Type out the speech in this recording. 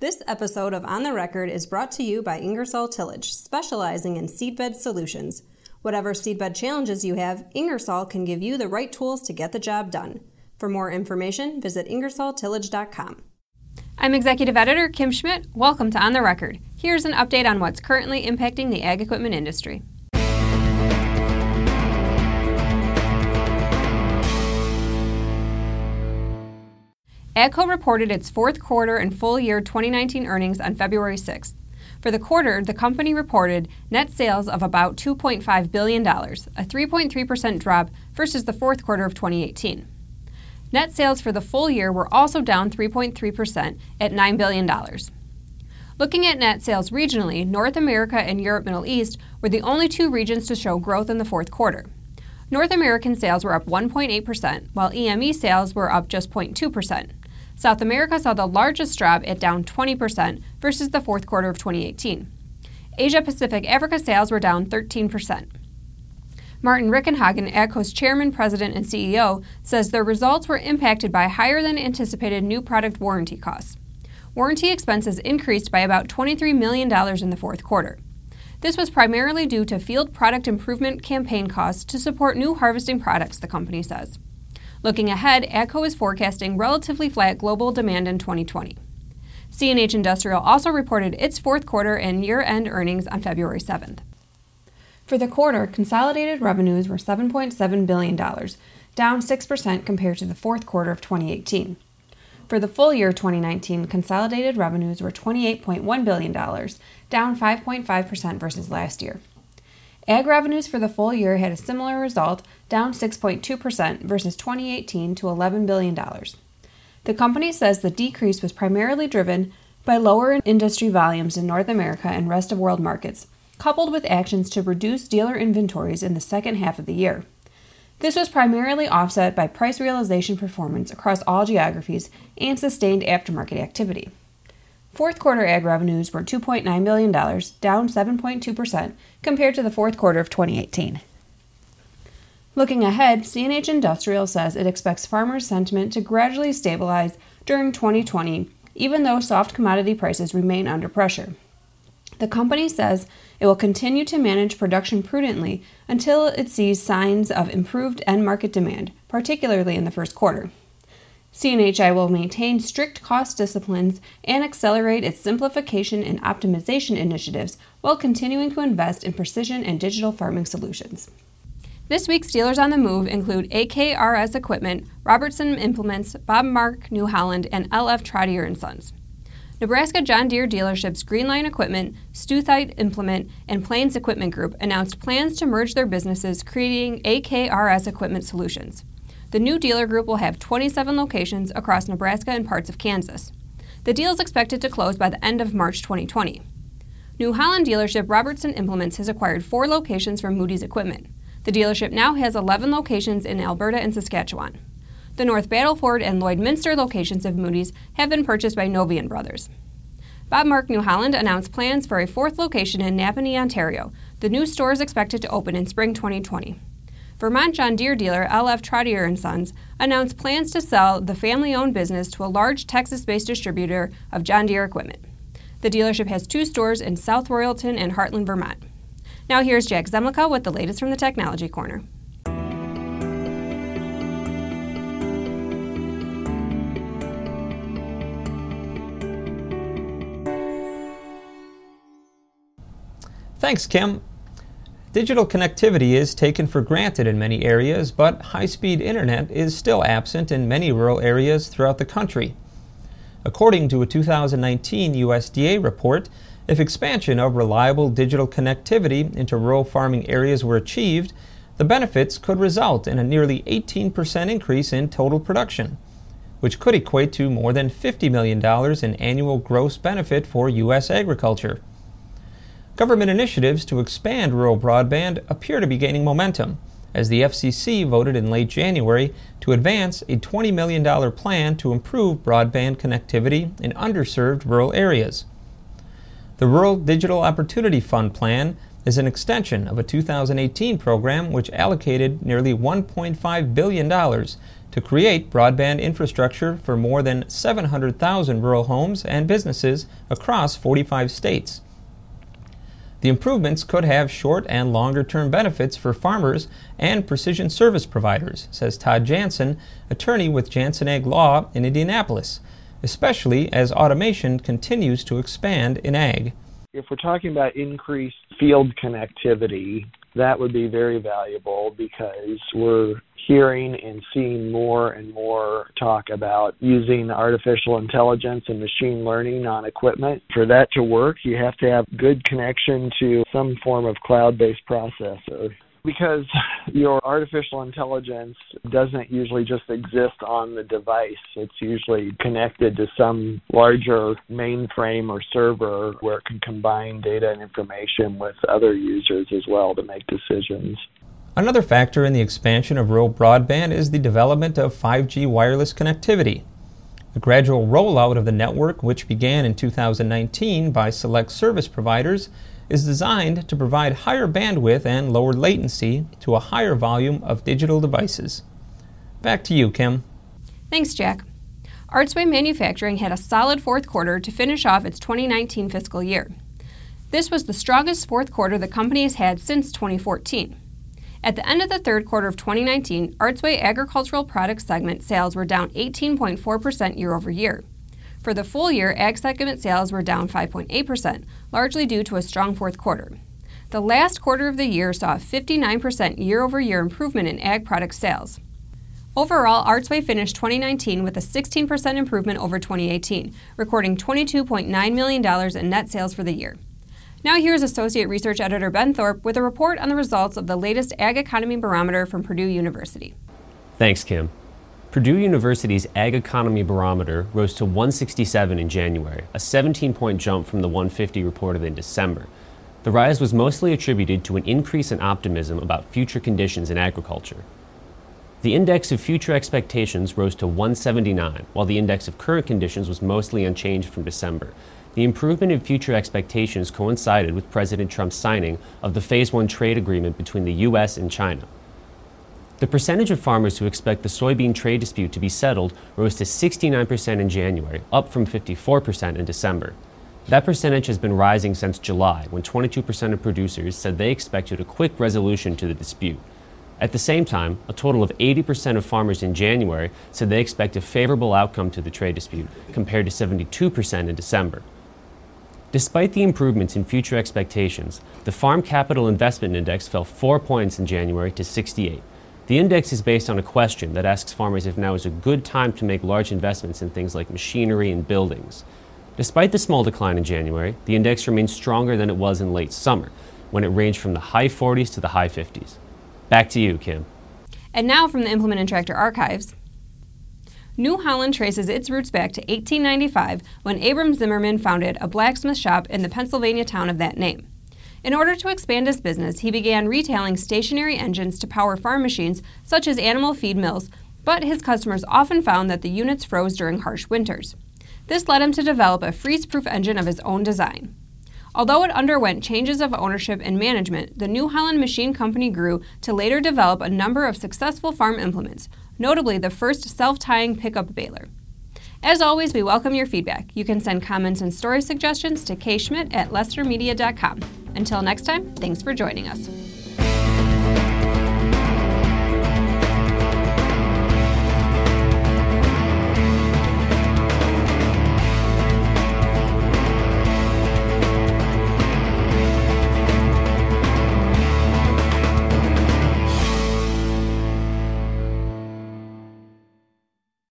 This episode of On the Record is brought to you by Ingersoll Tillage, specializing in seedbed solutions. Whatever seedbed challenges you have, Ingersoll can give you the right tools to get the job done. For more information, visit ingersolltillage.com. I'm Executive Editor Kim Schmidt. Welcome to On the Record. Here's an update on what's currently impacting the ag equipment industry. AGCO reported its fourth quarter and full year 2019 earnings on February 6th. For the quarter, the company reported net sales of about $2.5 billion, a 3.3% drop versus the fourth quarter of 2018. Net sales for the full year were also down 3.3% at $9 billion. Looking at net sales regionally, North America and Europe Middle East were the only two regions to show growth in the fourth quarter. North American sales were up 1.8%, while EME sales were up just 0.2%. South America saw the largest drop at down 20% versus the fourth quarter of 2018. Asia Pacific Africa sales were down 13%. Martin Richenhagen, AGCO's chairman, president, and CEO, says their results were impacted by higher than anticipated new product warranty costs. Warranty expenses increased by about $23 million in the fourth quarter. This was primarily due to field product improvement campaign costs to support new harvesting products, the company says. Looking ahead, AGCO is forecasting relatively flat global demand in 2020. CNH Industrial also reported its fourth quarter and year end earnings on February 7th. For the quarter, consolidated revenues were $7.7 billion, down 6% compared to the fourth quarter of 2018. For the full year 2019, consolidated revenues were $28.1 billion, down 5.5% versus last year. Ag revenues for the full year had a similar result, down 6.2% versus 2018 to $11 billion. The company says the decrease was primarily driven by lower industry volumes in North America and rest of world markets, coupled with actions to reduce dealer inventories in the second half of the year. This was primarily offset by price realization performance across all geographies and sustained aftermarket activity. Fourth quarter ag revenues were $2.9 billion, down 7.2% compared to the fourth quarter of 2018. Looking ahead, CNH Industrial says it expects farmers' sentiment to gradually stabilize during 2020, even though soft commodity prices remain under pressure. The company says it will continue to manage production prudently until it sees signs of improved end market demand, particularly in the first quarter. CNHI will maintain strict cost disciplines and accelerate its simplification and optimization initiatives while continuing to invest in precision and digital farming solutions. This week's dealers on the move include AKRS Equipment, Robertson Implements, Bob Mark New Holland, and LF Trottier & Sons. Nebraska John Deere dealerships Greenline Equipment, Stutheit Implement, and Plains Equipment Group announced plans to merge their businesses, creating AKRS Equipment Solutions. The new dealer group will have 27 locations across Nebraska and parts of Kansas. The deal is expected to close by the end of March 2020. New Holland dealership Robertson Implements has acquired four locations from Moody's Equipment. The dealership now has 11 locations in Alberta and Saskatchewan. The North Battleford and Lloydminster locations of Moody's have been purchased by Novian Brothers. Bob Mark New Holland announced plans for a fourth location in Napanee, Ontario. The new store is expected to open in spring 2020. Vermont John Deere dealer LF Trottier & Sons announced plans to sell the family-owned business to a large Texas-based distributor of John Deere equipment. The dealership has two stores in South Royalton and Hartland, Vermont. Now here's Jack Zemlicka with the latest from the Technology Corner. Thanks, Kim. Digital connectivity is taken for granted in many areas, but high speed internet is still absent in many rural areas throughout the country. According to a 2019 USDA report, if expansion of reliable digital connectivity into rural farming areas were achieved, the benefits could result in a nearly 18% increase in total production, which could equate to more than $50 million in annual gross benefit for U.S. agriculture. Government initiatives to expand rural broadband appear to be gaining momentum, as the FCC voted in late January to advance a $20 million plan to improve broadband connectivity in underserved rural areas. The Rural Digital Opportunity Fund plan is an extension of a 2018 program which allocated nearly $1.5 billion to create broadband infrastructure for more than 700,000 rural homes and businesses across 45 states. The improvements could have short and longer term benefits for farmers and precision service providers, says Todd Janzen, attorney with Janzen Ag Law in Indianapolis, especially as automation continues to expand in ag. If we're talking about increased field connectivity, that would be very valuable because we're hearing and seeing more and more talk about using artificial intelligence and machine learning on equipment. For that to work, you have to have good connection to some form of cloud based processor because your artificial intelligence doesn't usually just exist on the device. It's usually connected to some larger mainframe or server where it can combine data and information with other users as well to make decisions. Another factor in the expansion of rural broadband is the development of 5G wireless connectivity. The gradual rollout of the network, which began in 2019 by select service providers, is designed to provide higher bandwidth and lower latency to a higher volume of digital devices. Back to you, Kim. Thanks, Jack. Artsway Manufacturing had a solid fourth quarter to finish off its 2019 fiscal year. This was the strongest fourth quarter the company has had since 2014. At the end of the third quarter of 2019, Artsway Agricultural Products segment sales were down 18.4% year over year. For the full year, Ag segment sales were down 5.8%, largely due to a strong fourth quarter. The last quarter of the year saw a 59% year over year improvement in Ag product sales. Overall, Artsway finished 2019 with a 16% improvement over 2018, recording $22.9 million in net sales for the year. Now, here's Associate Research Editor Ben Thorpe with a report on the results of the latest Ag Economy Barometer from Purdue University. Thanks, Kim. Purdue University's Ag Economy Barometer rose to 167 in January, a 17 point jump from the 150 reported in December. The rise was mostly attributed to an increase in optimism about future conditions in agriculture. The index of future expectations rose to 179, while the index of current conditions was mostly unchanged from December. The improvement in future expectations coincided with President Trump's signing of the Phase 1 trade agreement between the U.S. and China. The percentage of farmers who expect the soybean trade dispute to be settled rose to 69% in January, up from 54% in December. That percentage has been rising since July, when 22% of producers said they expected a quick resolution to the dispute. At the same time, a total of 80% of farmers in January said they expect a favorable outcome to the trade dispute, compared to 72% in December. Despite the improvements in future expectations, the Farm Capital Investment Index fell four points in January to 68. The index is based on a question that asks farmers if now is a good time to make large investments in things like machinery and buildings. Despite the small decline in January, the index remains stronger than it was in late summer, when it ranged from the high 40s to the high 50s. Back to you, Kim. And now from the Implement and Tractor Archives. New Holland traces its roots back to 1895 when Abram Zimmerman founded a blacksmith shop in the Pennsylvania town of that name. In order to expand his business, he began retailing stationary engines to power farm machines such as animal feed mills, but his customers often found that the units froze during harsh winters. This led him to develop a freeze proof engine of his own design. Although it underwent changes of ownership and management, the New Holland Machine Company grew to later develop a number of successful farm implements, notably the first self tying pickup baler. As always, we welcome your feedback. You can send comments and story suggestions to kschmidt at lessitermedia.com. Until next time, thanks for joining us.